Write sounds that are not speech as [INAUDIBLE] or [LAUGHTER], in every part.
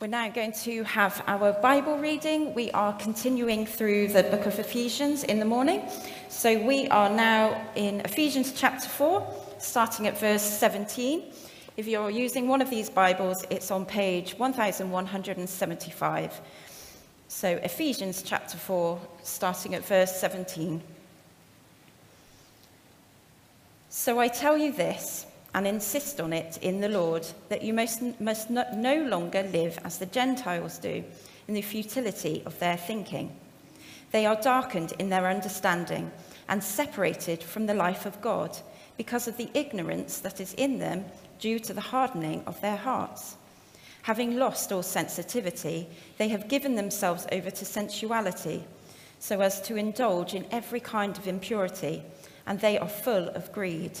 We're now going to have our Bible reading. We are continuing through the book of Ephesians in the morning. So we are now in Ephesians chapter 4, starting at verse 17. If you're using one of these Bibles, it's on page 1175. So Ephesians chapter 4, starting at verse 17. So I tell you this and insist on it in the Lord that you must, no longer live as the Gentiles do in the futility of their thinking. They are darkened in their understanding and separated from the life of God because of the ignorance that is in them due to the hardening of their hearts. Having lost all sensitivity, they have given themselves over to sensuality so as to indulge in every kind of impurity, and they are full of greed.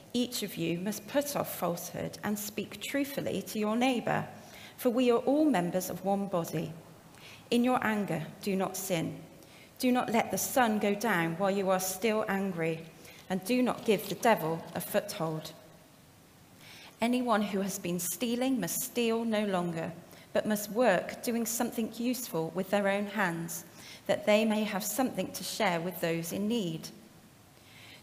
each of you must put off falsehood and speak truthfully to your neighbour, for we are all members of one body. In your anger, do not sin. Do not let the sun go down while you are still angry, and do not give the devil a foothold. Anyone who has been stealing must steal no longer, but must work doing something useful with their own hands, that they may have something to share with those in need.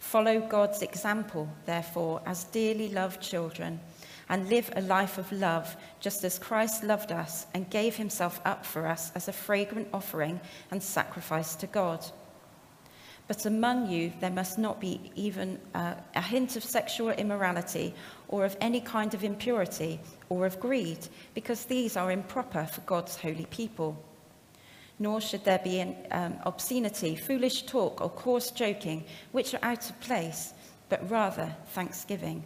Follow God's example, therefore, as dearly loved children, and live a life of love, just as Christ loved us and gave himself up for us as a fragrant offering and sacrifice to God. But among you there must not be even a hint of sexual immorality or of any kind of impurity or of greed, because these are improper for God's holy people nor should there be an, um, obscenity, foolish talk, or coarse joking, which are out of place, but rather thanksgiving.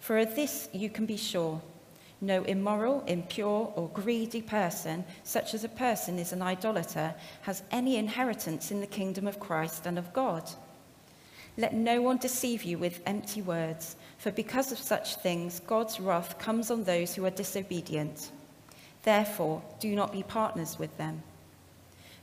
For of this you can be sure no immoral, impure, or greedy person, such as a person is an idolater, has any inheritance in the kingdom of Christ and of God. Let no one deceive you with empty words, for because of such things, God's wrath comes on those who are disobedient. Therefore, do not be partners with them.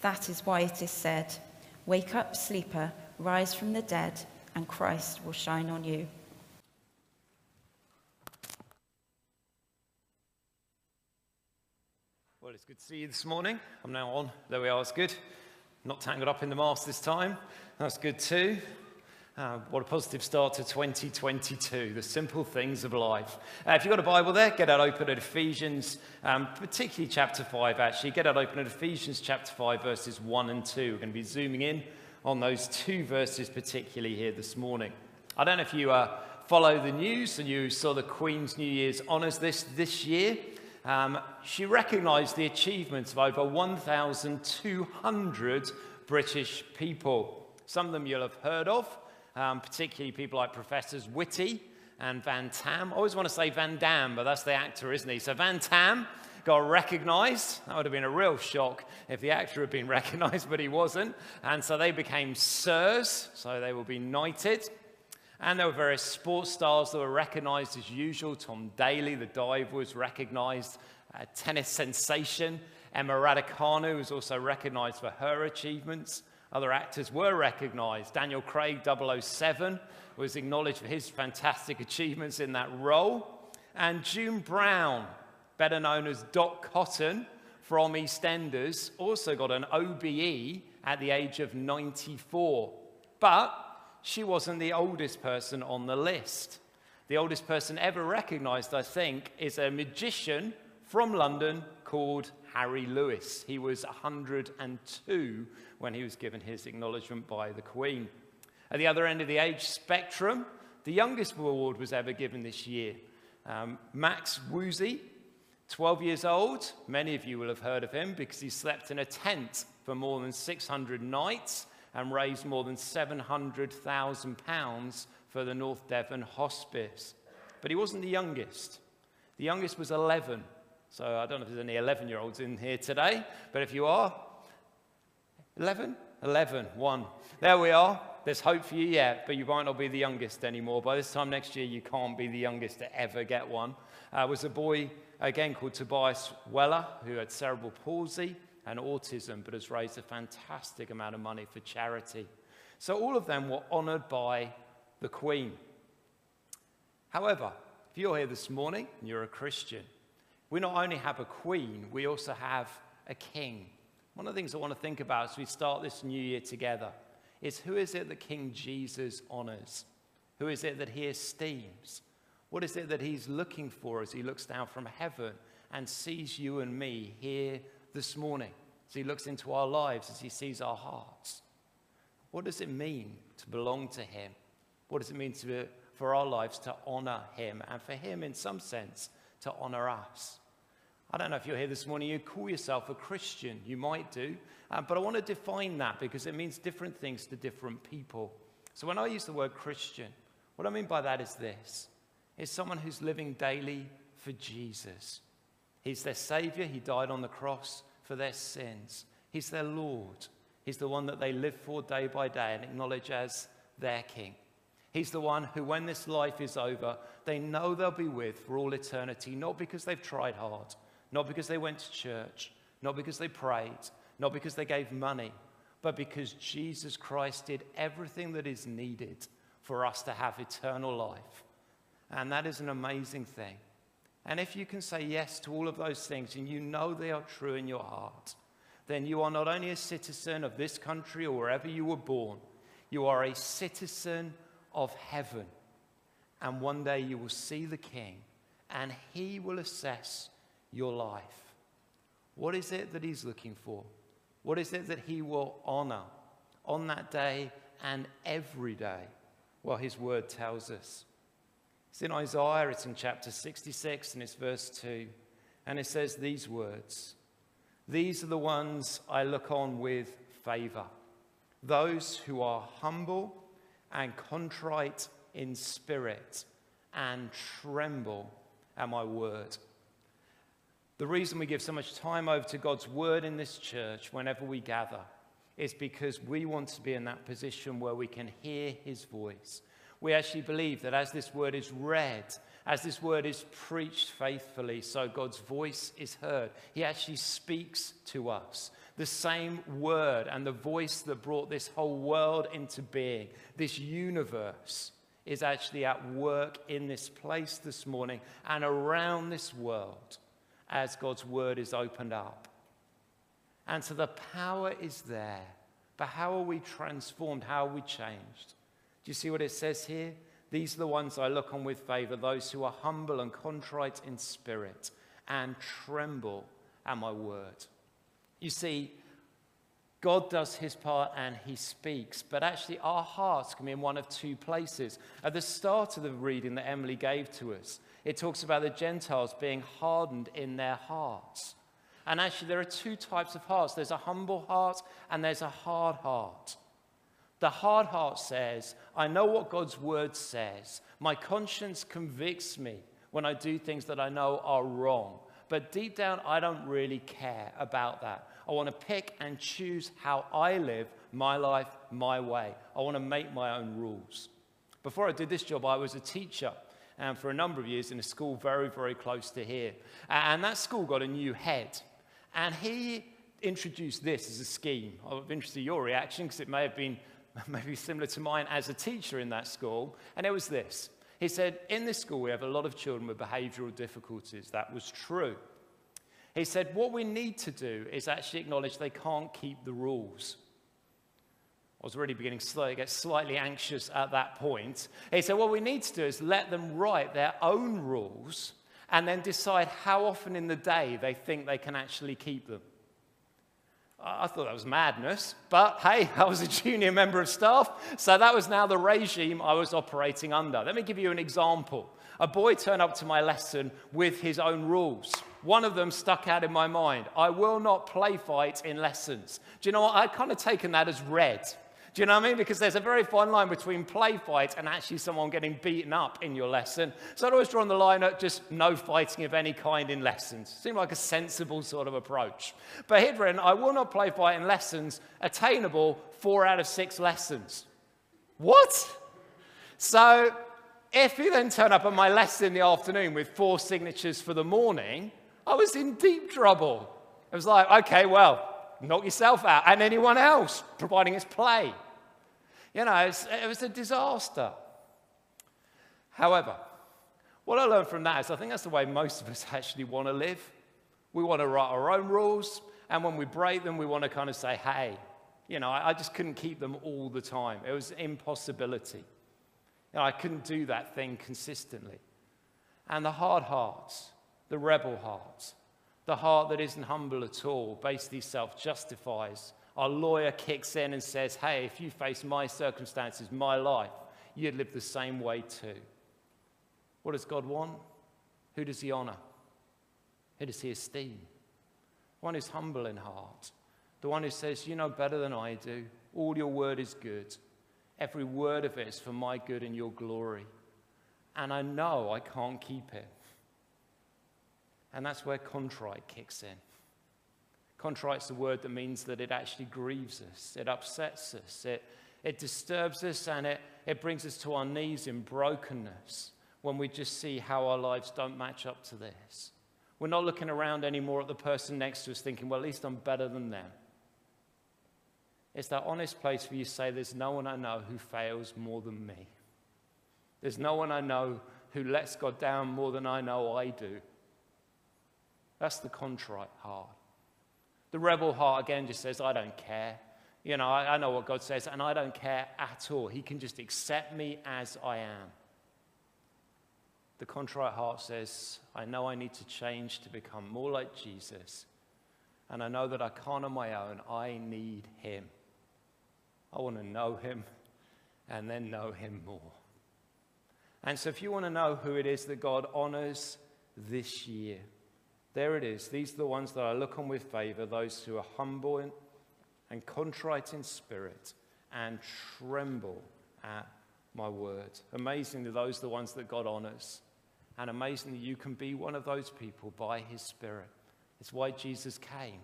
That is why it is said, Wake up, sleeper, rise from the dead, and Christ will shine on you. Well, it's good to see you this morning. I'm now on. There we are. It's good. Not tangled up in the mask this time. That's good too. Uh, what a positive start to 2022, the simple things of life. Uh, if you've got a Bible there, get that open at Ephesians, um, particularly chapter 5, actually. Get that open at Ephesians chapter 5, verses 1 and 2. We're going to be zooming in on those two verses, particularly here this morning. I don't know if you uh, follow the news and you saw the Queen's New Year's honours this, this year. Um, she recognised the achievements of over 1,200 British people. Some of them you'll have heard of um, particularly people like Professors Whitty and Van Tam. I always want to say Van Damme, but that's the actor, isn't he? So Van Tam got recognized. That would have been a real shock if the actor had been [LAUGHS] recognized, but he wasn't. And so they became sirs, so they will be knighted. And there were various sports stars that were recognized as usual. Tom Daley, the dive, was recognized uh, tennis sensation. Emma Raducanu was also recognized for her achievements. Other actors were recognized. Daniel Craig, 007, was acknowledged for his fantastic achievements in that role. And June Brown, better known as Dot Cotton from EastEnders, also got an OBE at the age of 94. But she wasn't the oldest person on the list. The oldest person ever recognized, I think, is a magician from London called Harry Lewis. He was 102 when he was given his acknowledgement by the Queen. At the other end of the age spectrum, the youngest award was ever given this year. Um, Max Woosey, 12 years old. Many of you will have heard of him because he slept in a tent for more than 600 nights and raised more than £700,000 for the North Devon Hospice. But he wasn't the youngest. The youngest was 11. So I don't know if there's any 11 year olds in here today, but if you are, 11? 11, 1. There we are. There's hope for you yet, but you might not be the youngest anymore. By this time next year, you can't be the youngest to ever get one. Uh, was a boy, again, called Tobias Weller, who had cerebral palsy and autism, but has raised a fantastic amount of money for charity. So all of them were honored by the Queen. However, if you're here this morning and you're a Christian, we not only have a queen, we also have a king. One of the things I want to think about as we start this new year together is who is it that King Jesus honors? Who is it that he esteems? What is it that he's looking for as he looks down from heaven and sees you and me here this morning? As he looks into our lives, as he sees our hearts. What does it mean to belong to him? What does it mean to, for our lives to honor him and for him, in some sense, to honor us. I don't know if you're here this morning, you call yourself a Christian. You might do. Uh, but I want to define that because it means different things to different people. So when I use the word Christian, what I mean by that is this it's someone who's living daily for Jesus. He's their Savior. He died on the cross for their sins. He's their Lord. He's the one that they live for day by day and acknowledge as their King. He's the one who, when this life is over, they know they'll be with for all eternity, not because they've tried hard, not because they went to church, not because they prayed, not because they gave money, but because Jesus Christ did everything that is needed for us to have eternal life. And that is an amazing thing. And if you can say yes to all of those things and you know they are true in your heart, then you are not only a citizen of this country or wherever you were born, you are a citizen of heaven. And one day you will see the King and he will assess your life. What is it that he's looking for? What is it that he will honor on that day and every day? Well, his word tells us. It's in Isaiah, it's in chapter 66, and it's verse 2. And it says these words These are the ones I look on with favor, those who are humble and contrite in spirit and tremble at my word. The reason we give so much time over to God's word in this church whenever we gather is because we want to be in that position where we can hear his voice. We actually believe that as this word is read, as this word is preached faithfully, so God's voice is heard. He actually speaks to us the same word and the voice that brought this whole world into being, this universe, is actually at work in this place this morning and around this world as God's word is opened up. And so the power is there. But how are we transformed? How are we changed? Do you see what it says here? These are the ones I look on with favor, those who are humble and contrite in spirit and tremble at my word. You see, God does his part and he speaks, but actually our hearts can be in one of two places. At the start of the reading that Emily gave to us, it talks about the Gentiles being hardened in their hearts. And actually, there are two types of hearts there's a humble heart and there's a hard heart. The hard heart says, I know what God's word says. My conscience convicts me when I do things that I know are wrong. But deep down, I don't really care about that. I want to pick and choose how I live my life my way. I want to make my own rules. Before I did this job, I was a teacher. and for a number of years in a school very, very close to here. And that school got a new head. And he introduced this as a scheme. I'm interested in your reaction because it may have been [LAUGHS] maybe similar to mine as a teacher in that school. And it was this. He said, In this school, we have a lot of children with behavioral difficulties. That was true. He said, What we need to do is actually acknowledge they can't keep the rules. I was really beginning to get slightly anxious at that point. He said, What we need to do is let them write their own rules and then decide how often in the day they think they can actually keep them. I thought that was madness, but hey, [LAUGHS] I was a junior member of staff, so that was now the regime I was operating under. Let me give you an example. A boy turned up to my lesson with his own rules. One of them stuck out in my mind I will not play fight in lessons. Do you know what? I'd kind of taken that as read. Do you know what I mean? Because there's a very fine line between play fight and actually someone getting beaten up in your lesson. So I'd always drawn the line at just no fighting of any kind in lessons. Seemed like a sensible sort of approach. But he'd I will not play fight in lessons, attainable four out of six lessons. What? So if he then turn up at my lesson in the afternoon with four signatures for the morning, I was in deep trouble. It was like, okay, well, knock yourself out and anyone else, providing it's play. You know, it was a disaster. However, what I learned from that is I think that's the way most of us [LAUGHS] actually want to live. We want to write our own rules, and when we break them, we want to kind of say, hey, you know, I, just couldn't keep them all the time. It was impossibility. You know, I couldn't do that thing consistently. And the hard hearts, the rebel heart, the heart that isn't humble at all basically self justifies, our lawyer kicks in and says, Hey, if you face my circumstances, my life, you'd live the same way too. What does God want? Who does He honor? Who does He esteem? One who's humble in heart. The one who says, You know better than I do. All your word is good. Every word of it is for my good and your glory. And I know I can't keep it. And that's where contrite kicks in. Contrite's a word that means that it actually grieves us, it upsets us, it, it disturbs us, and it, it brings us to our knees in brokenness when we just see how our lives don't match up to this. We're not looking around anymore at the person next to us thinking, well, at least I'm better than them. It's that honest place where you say, There's no one I know who fails more than me. There's no one I know who lets God down more than I know I do. That's the contrite heart. The rebel heart, again, just says, I don't care. You know, I, I know what God says, and I don't care at all. He can just accept me as I am. The contrite heart says, I know I need to change to become more like Jesus. And I know that I can't on my own. I need Him. I want to know Him and then know Him more. And so, if you want to know who it is that God honors this year, there it is. These are the ones that I look on with favor, those who are humble and contrite in spirit and tremble at my word. Amazingly, those are the ones that God honors. And amazingly, you can be one of those people by his spirit. It's why Jesus came.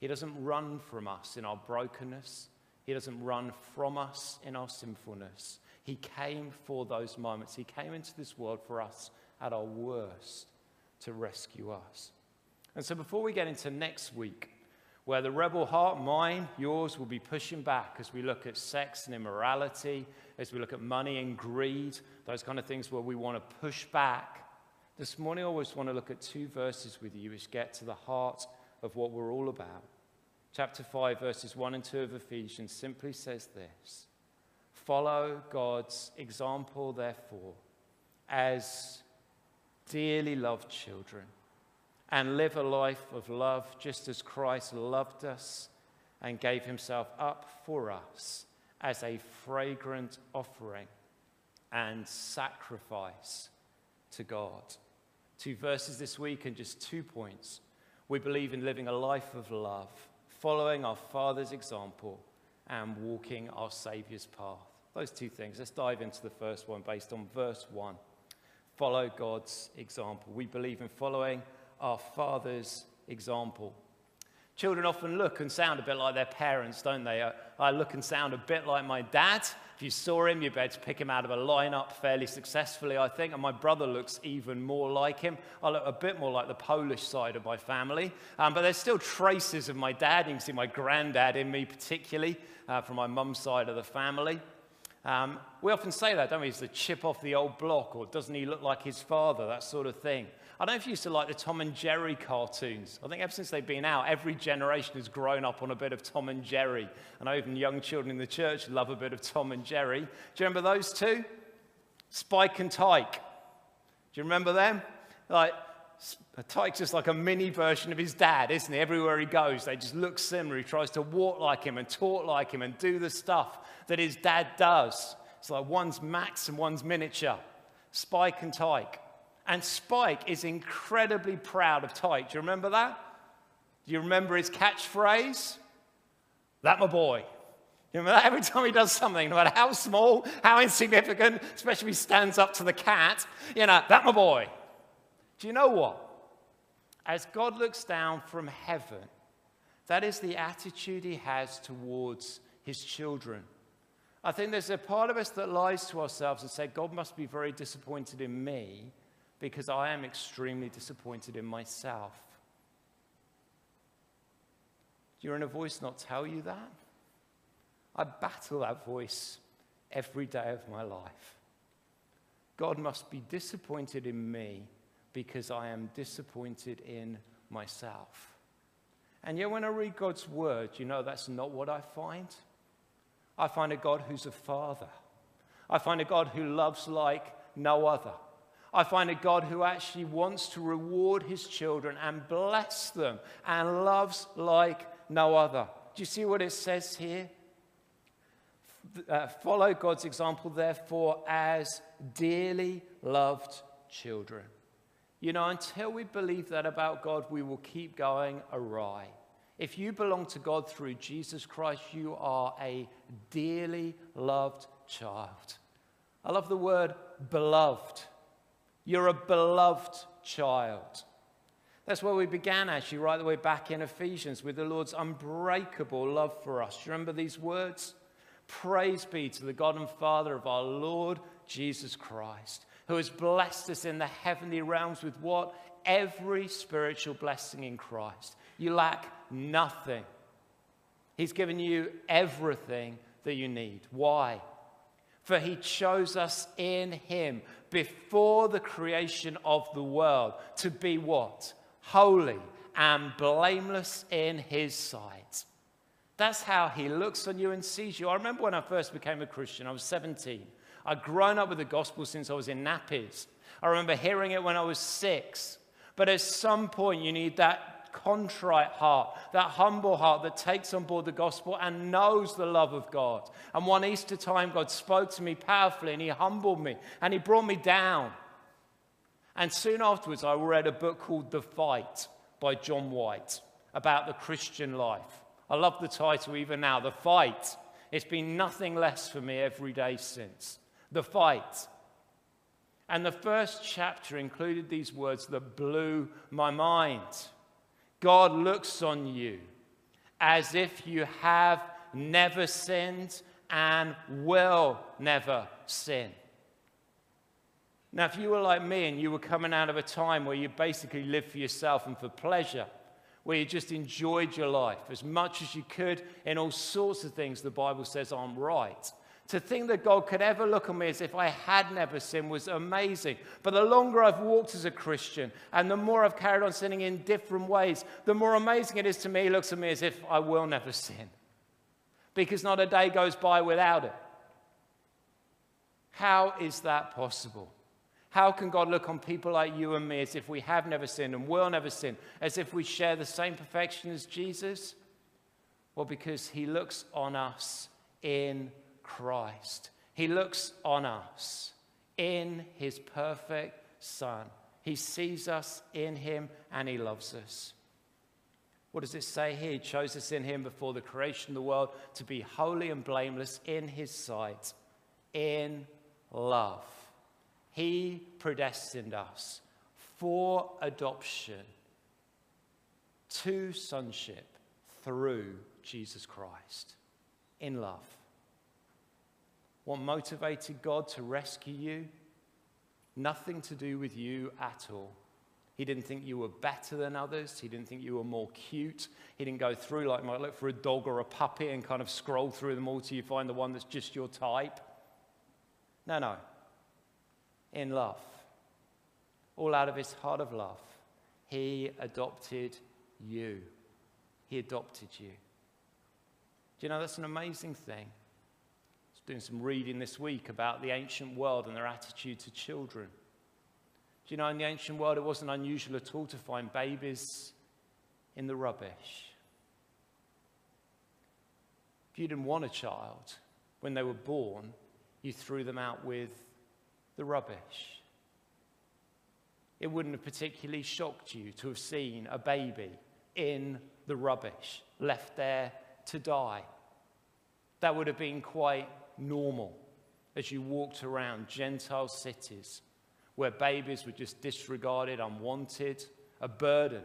He doesn't run from us in our brokenness. He doesn't run from us in our sinfulness. He came for those moments. He came into this world for us at our worst to rescue us. And so before we get into next week, where the rebel heart, mine, yours, will be pushing back as we look at sex and immorality, as we look at money and greed, those kind of things where we want to push back. This morning, I always want to look at two verses with you which get to the heart of what we're all about. Chapter 5, verses 1 and 2 of Ephesians simply says this Follow God's example, therefore, as dearly loved children, and live a life of love just as Christ loved us and gave himself up for us as a fragrant offering and sacrifice to God. Two verses this week and just two points. We believe in living a life of love, following our Father's example, and walking our Saviour's path. Those two things. Let's dive into the first one based on verse 1 follow God's example. We believe in following our Father's example. Children often look and sound a bit like their parents, don't they? I look and sound a bit like my dad. If you saw him, you'd be able to pick him out of a lineup fairly successfully, I think. And my brother looks even more like him. I look a bit more like the Polish side of my family. Um, but there's still traces of my dad. You can see my granddad in me, particularly uh, from my mum's side of the family. Um, we often say that, don't we? He's the chip off the old block, or doesn't he look like his father? That sort of thing. I don't know if you used to like the Tom and Jerry cartoons. I think ever since they've been out, every generation has grown up on a bit of Tom and Jerry. And even young children in the church love a bit of Tom and Jerry. Do you remember those two? Spike and Tyke. Do you remember them? Like, Tyke's just like a mini version of his dad, isn't he? Everywhere he goes, they just look similar. He tries to walk like him and talk like him and do the stuff that his dad does. It's like one's Max and one's miniature. Spike and Tyke. And Spike is incredibly proud of Tyke. Do you remember that? Do you remember his catchphrase? That my boy. You remember that? Every time he does something, no matter how small, how insignificant, especially if he stands up to the cat, you know, that my boy. Do you know what? As God looks down from heaven, that is the attitude he has towards his children. I think there's a part of us that lies to ourselves and say, God must be very disappointed in me because I am extremely disappointed in myself. Do your inner voice not tell you that? I battle that voice every day of my life. God must be disappointed in me because I am disappointed in myself. And yet, when I read God's word, you know that's not what I find. I find a God who's a father. I find a God who loves like no other. I find a God who actually wants to reward his children and bless them and loves like no other. Do you see what it says here? Uh, follow God's example, therefore, as dearly loved children. You know, until we believe that about God, we will keep going awry. If you belong to God through Jesus Christ, you are a dearly loved child. I love the word beloved. You're a beloved child. That's where we began, actually, right the way back in Ephesians with the Lord's unbreakable love for us. You remember these words? Praise be to the God and Father of our Lord Jesus Christ, who has blessed us in the heavenly realms with what? Every spiritual blessing in Christ. You lack nothing. He's given you everything that you need. Why? For he chose us in him before the creation of the world to be what? Holy and blameless in his sight. That's how he looks on you and sees you. I remember when I first became a Christian, I was 17. I'd grown up with the gospel since I was in nappies. I remember hearing it when I was six. But at some point, you need that contrite heart, that humble heart that takes on board the gospel and knows the love of God. And one Easter time, God spoke to me powerfully and He humbled me and He brought me down. And soon afterwards, I read a book called The Fight by John White about the Christian life. I love the title even now, The Fight. It's been nothing less for me every day since. The Fight. And the first chapter included these words that blew my mind. God looks on you as if you have never sinned and will never sin. Now, if you were like me and you were coming out of a time where you basically lived for yourself and for pleasure, where you just enjoyed your life as much as you could in all sorts of things the Bible says aren't right, to think that God could ever look on me as if I had never sinned was amazing. But the longer I've walked as a Christian and the more I've carried on sinning in different ways, the more amazing it is to me. He looks at me as if I will never sin. Because not a day goes by without it. How is that possible? How can God look on people like you and me as if we have never sinned and will never sin, as if we share the same perfection as Jesus? Well, because he looks on us in Christ. He looks on us in his perfect Son. He sees us in him and he loves us. What does it say here? He chose us in him before the creation of the world to be holy and blameless in his sight, in love. He predestined us for adoption to sonship through Jesus Christ in love. What motivated God to rescue you? Nothing to do with you at all. He didn't think you were better than others. He didn't think you were more cute. He didn't go through like might look for a dog or a puppy and kind of scroll through them all till you find the one that's just your type. No, no. In love, all out of his heart of love, he adopted you. He adopted you. Do you know that's an amazing thing? Doing some reading this week about the ancient world and their attitude to children. Do you know, in the ancient world, it wasn't unusual at all to find babies in the rubbish. If you didn't want a child when they were born, you threw them out with the rubbish. It wouldn't have particularly shocked you to have seen a baby in the rubbish, left there to die. That would have been quite normal as you walked around Gentile cities where babies were just disregarded, unwanted, a burden,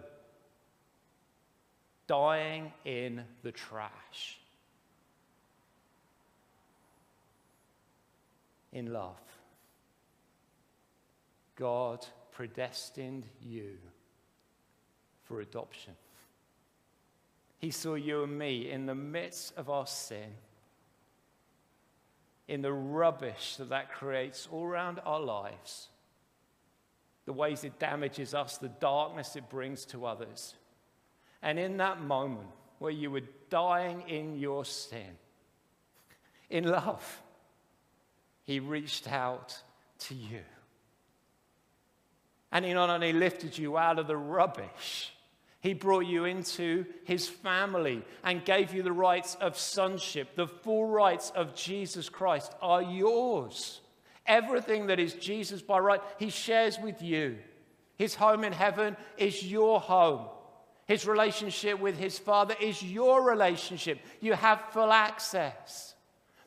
dying in the trash. In love, God predestined you for adoption. He saw you and me in the midst of our sin, in the rubbish that that creates all around our lives the ways it damages us, the darkness it brings to others. And in that moment where you were dying in your sin, in love, he reached out to you. And he not only lifted you out of the rubbish, he brought you into his family and gave you the rights of sonship. The full rights of Jesus Christ are yours. Everything that is Jesus by right, he shares with you. His home in heaven is your home. His relationship with his Father is your relationship. You have full access.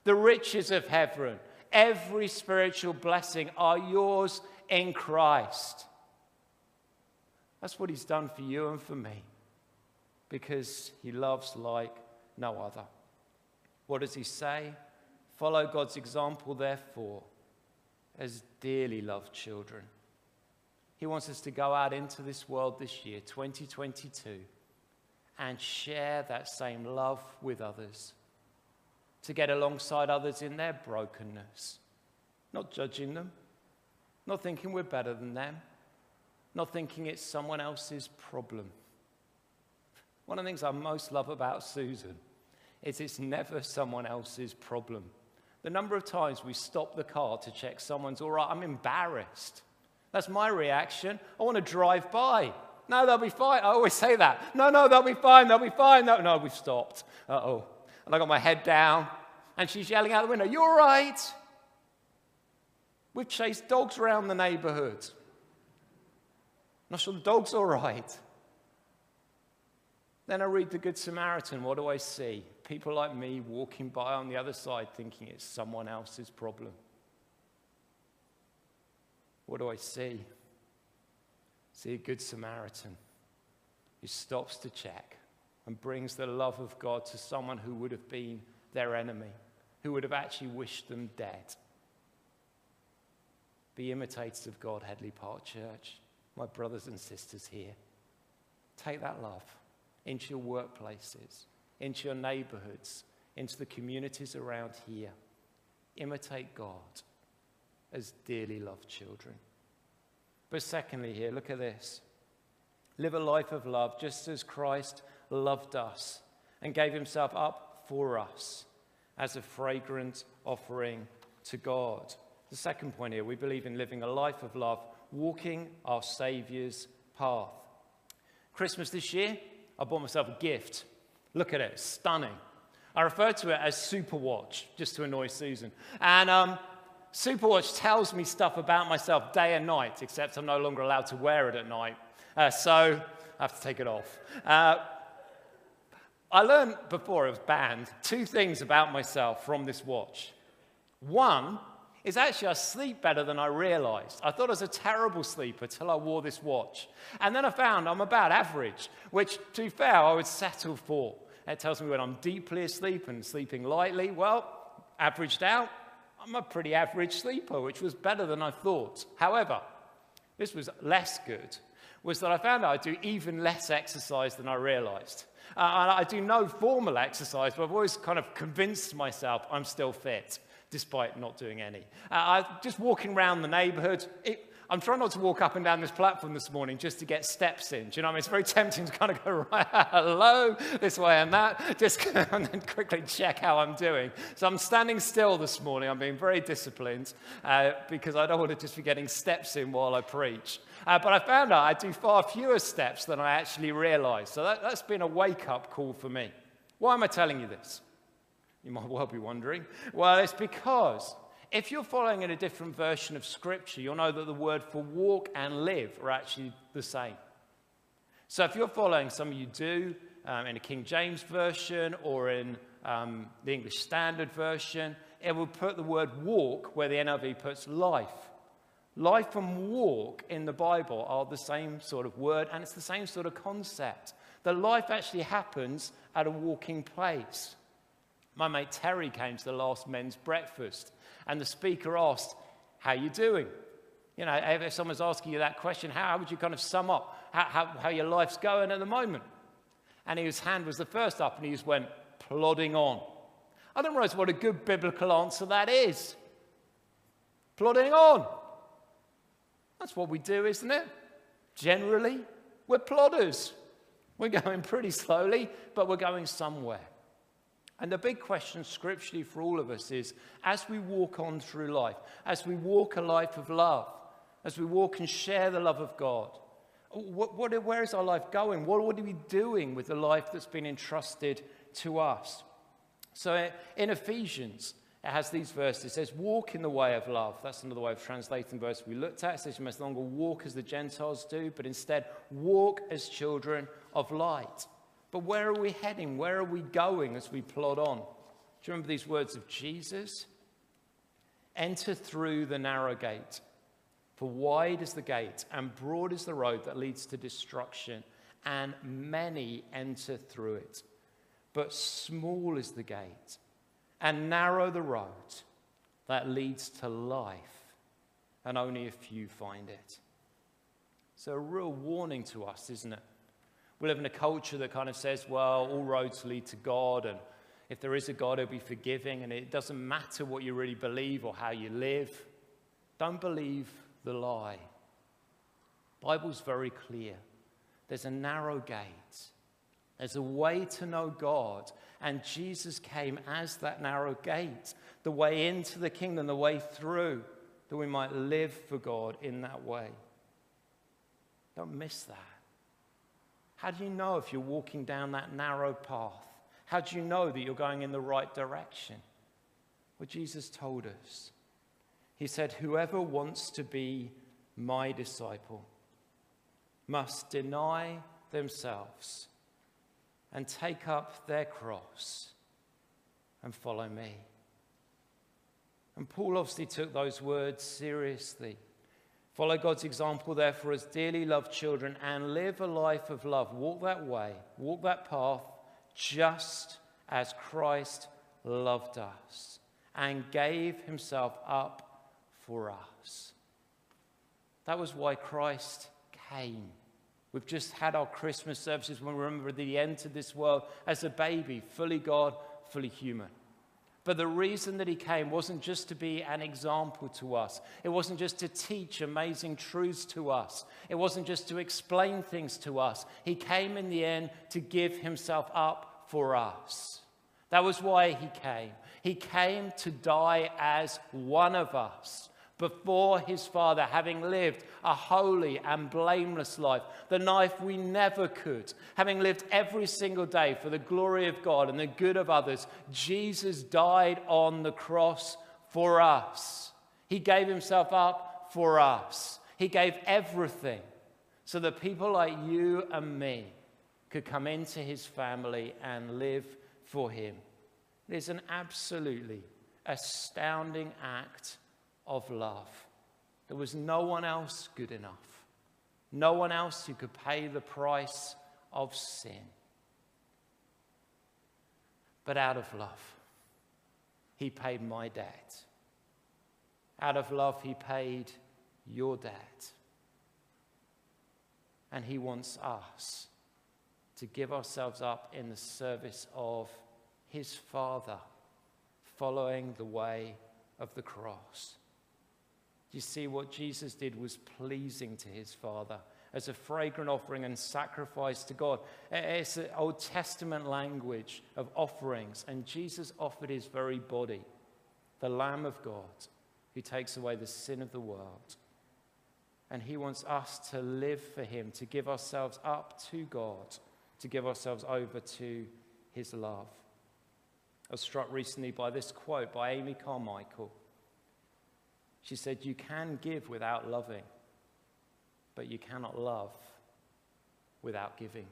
The riches of heaven, every spiritual blessing are yours in Christ. That's what he's done for you and for me because he loves like no other. What does he say? Follow God's example, therefore as dearly loved children. He wants us to go out into this world this year, 2022, and share that same love with others, to get alongside others in their brokenness, not judging them, not thinking we're better than them, not thinking it's someone else's problem. One of the things I most love about Susan is it's never someone else's problem. The number of times we stop the car to check someone's all right, I'm embarrassed. That's my reaction. I want to drive by. No, they'll be fine. I always say that. No, no, they'll be fine. They'll be fine. No, no, we've stopped. Uh oh. And I got my head down, and she's yelling out the window, You're right. We've chased dogs around the neighborhood. Not sure the dog's all right. Then I read the Good Samaritan. What do I see? People like me walking by on the other side thinking it's someone else's problem. What do I see? See a Good Samaritan who stops to check and brings the love of God to someone who would have been their enemy, who would have actually wished them dead. Be imitators of God, Headley Park Church, my brothers and sisters here. Take that love into your workplaces, into your neighborhoods, into the communities around here. Imitate God as dearly loved children. But secondly, here, look at this. Live a life of love just as Christ loved us and gave himself up for us as a fragrant offering to God. The second point here, we believe in living a life of love, walking our Saviour's path. Christmas this year, I bought myself a gift. Look at it, stunning. I refer to it as Superwatch, just to annoy Susan. And um, Superwatch tells me stuff about myself day and night, except I'm no longer allowed to wear it at night. Uh, so I have to take it off. Uh, I learned before it was banned two things about myself from this watch. One is actually I sleep better than I realized. I thought I was a terrible sleeper till I wore this watch. And then I found I'm about average, which, to be fair, I would settle for. It tells me when I'm deeply asleep and sleeping lightly. Well, averaged out, I'm a pretty average sleeper, which was better than I thought. However, this was less good, was that I found out I do even less exercise than I realized. Uh, I do no formal exercise, but I've always kind of convinced myself I'm still fit, despite not doing any. Uh, I, just walking around the neighborhood, it, I'm trying not to walk up and down this platform this morning just to get steps in. Do you know what I mean? It's very tempting to kind of go, [LAUGHS] right, hello, this way and that, just [LAUGHS] and then quickly check how I'm doing. So I'm standing still this morning. I'm being very disciplined uh, because I don't want to just be getting steps in while I preach. Uh, but I found out I do far fewer steps than I actually realized. So that, that's been a wake up call for me. Why am I telling you this? You might well be wondering. Well, it's because if you're following in a different version of Scripture, you'll know that the word for walk and live are actually the same. So if you're following, some of you do, um, in a King James version or in um, the English Standard Version, it will put the word walk where the NIV puts life. Life and walk in the Bible are the same sort of word, and it's the same sort of concept. That life actually happens at a walking place. My mate Terry came to the last men's breakfast, and the speaker asked, How you doing? You know, if someone's asking you that question, how would you kind of sum up how, how, how your life's going at the moment? And his hand was the first up, and he just went, plodding on. I don't realize what a good biblical answer that is. Plodding on. That's what we do, isn't it? Generally, we're plodders. We're [LAUGHS] going pretty slowly, but we're going somewhere. And the big question scripturally for all of us is as we walk on through life, as we walk a life of love, as we walk and share the love of God, what, what, where is our life going? What, what are we doing with the life that's been entrusted to us? So in Ephesians, it has these verses. It says, Walk in the way of love. That's another way of translating verse we looked at. It says, You must no longer walk as the Gentiles do, but instead walk as children of light. But where are we heading? Where are we going as we plod on? Do you remember these words of Jesus? Enter through the narrow gate, for wide is the gate and broad is the road that leads to destruction, and many enter through it. But small is the gate and narrow the road that leads to life, and only a few find it. So, a real warning to us, isn't it? We live in a culture that kind of says, well, all roads lead to God, and if there is a God, he'll be forgiving, and it doesn't matter what you really believe or how you live. Don't believe the lie. Bible's very clear. There's a narrow gate. There's a way to know God, and Jesus came as that narrow gate, the way into the kingdom, the way through, that we might live for God in that way. Don't miss that. How do you know if you're walking down that narrow path? How do you know that you're going in the right direction? Well, Jesus told us. He said, Whoever wants to be my disciple must deny themselves and take up their cross and follow me. And Paul obviously took those words seriously. Follow God's example, therefore, as dearly loved children, and live a life of love. Walk that way, walk that path, just as Christ loved us and gave himself up for us. That was why Christ came. We've just had our Christmas services when we remember that he entered this world as a baby, fully God, fully human. But the reason that he came wasn't just to be an example to us. It wasn't just to teach amazing truths to us. It wasn't just to explain things to us. He came in the end to give himself up for us. That was why he came. He came to die as one of us before his Father, having lived a holy and blameless life, the life we never could, having lived every single day for the glory of God and the good of others, Jesus died on the cross for us. He gave himself up for us. He gave everything so that people like you and me could come into his family and live for him. It is an absolutely astounding act of love. There was no one else good enough, no one else who could pay the price of sin. But out of love, he paid my debt. Out of love, he paid your debt. And he wants us to give ourselves up in the service of his Father, following the way of the cross. You see, what Jesus did was pleasing to his Father as a fragrant offering and sacrifice to God. Eh, eh, it's an Old Testament language of offerings, and Jesus offered his very body, the Lamb of God, who takes away the sin of the world. And he wants us to live for him, to give ourselves up to God, to give ourselves over to his love. I was struck recently by this quote by Amy Carmichael. She said, You can give without loving, but you cannot love without giving.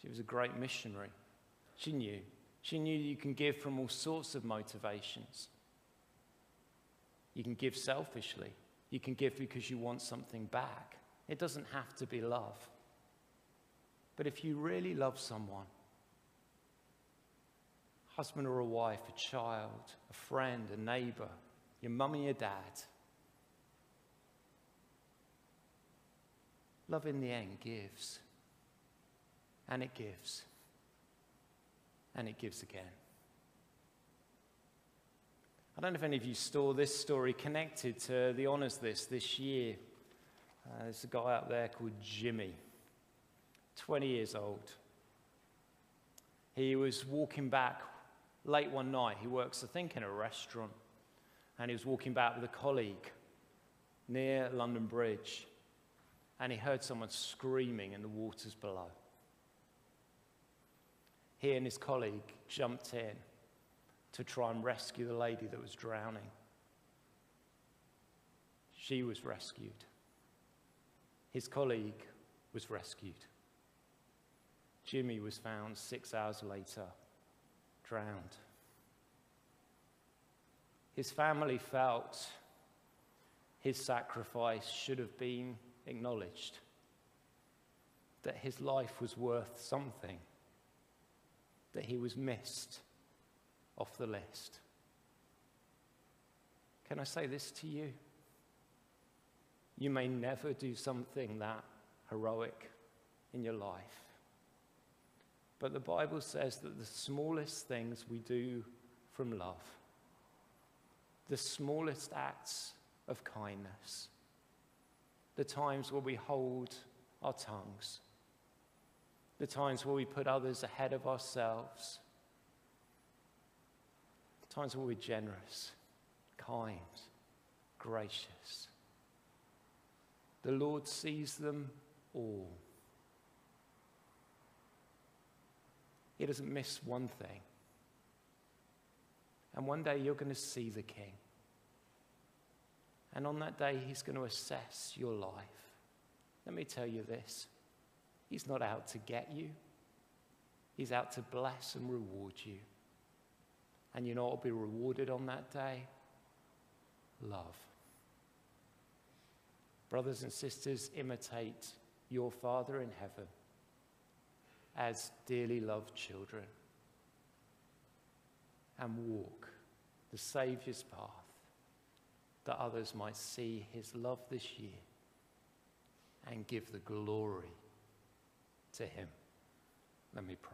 She was a great missionary. She knew. She knew you can give from all sorts of motivations. You can give selfishly, you can give because you want something back. It doesn't have to be love. But if you really love someone, husband or a wife, a child, a friend, a neighbor, your mum and your dad. Love in the end gives. And it gives. And it gives again. I don't know if any of you saw this story connected to the honours list this year. Uh, there's a guy up there called Jimmy, 20 years old. He was walking back late one night. He works, I think, in a restaurant and he was walking back with a colleague near London Bridge, and he heard someone screaming in the waters below. He and his colleague jumped in to try and rescue the lady that was drowning. She was rescued. His colleague was rescued. Jimmy was found six hours later, drowned. His family felt his sacrifice should have been acknowledged, that his life was worth something, that he was missed off the list. Can I say this to you? You may never do something that heroic in your life. But the Bible says that the smallest things we do from love the smallest acts of kindness, the times where we hold our tongues, the times where we put others ahead of ourselves, the times where we're generous, kind, gracious. The Lord sees them all. He doesn't miss one thing. And one day you're going to see the King. And on that day, he's going to assess your life. Let me tell you this He's not out to get you, He's out to bless and reward you. And you know what will be rewarded on that day? Love. Brothers and sisters, imitate your Father in heaven as dearly loved children and walk the Saviour's path that others might see his love this year and give the glory to him. Let me pray.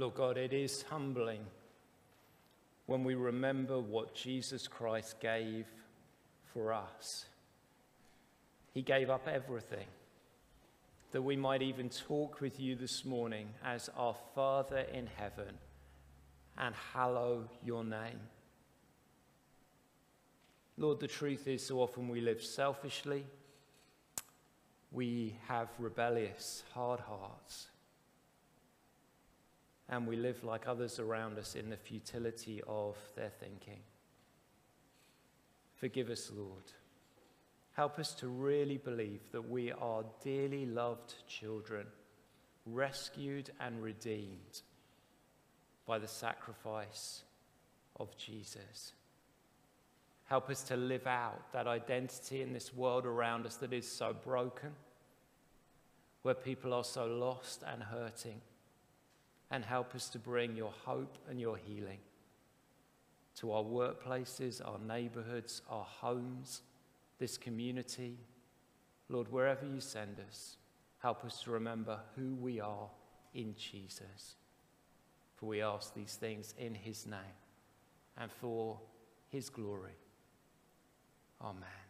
Lord God, it is humbling when we remember what Jesus Christ gave for us. He gave up everything that we might even talk with you this morning as our Father in heaven and hallow your name. Lord, the truth is, so often we live selfishly, we have rebellious, hard hearts, and we live like others around us in the futility of their thinking. Forgive us, Lord. Help us to really believe that we are dearly loved children, rescued and redeemed by the sacrifice of Jesus. Help us to live out that identity in this world around us that is so broken, where people are so lost and hurting. And help us to bring your hope and your healing to our workplaces, our neighborhoods, our homes, this community. Lord, wherever you send us, help us to remember who we are in Jesus. For we ask these things in his name and for his glory. Amen.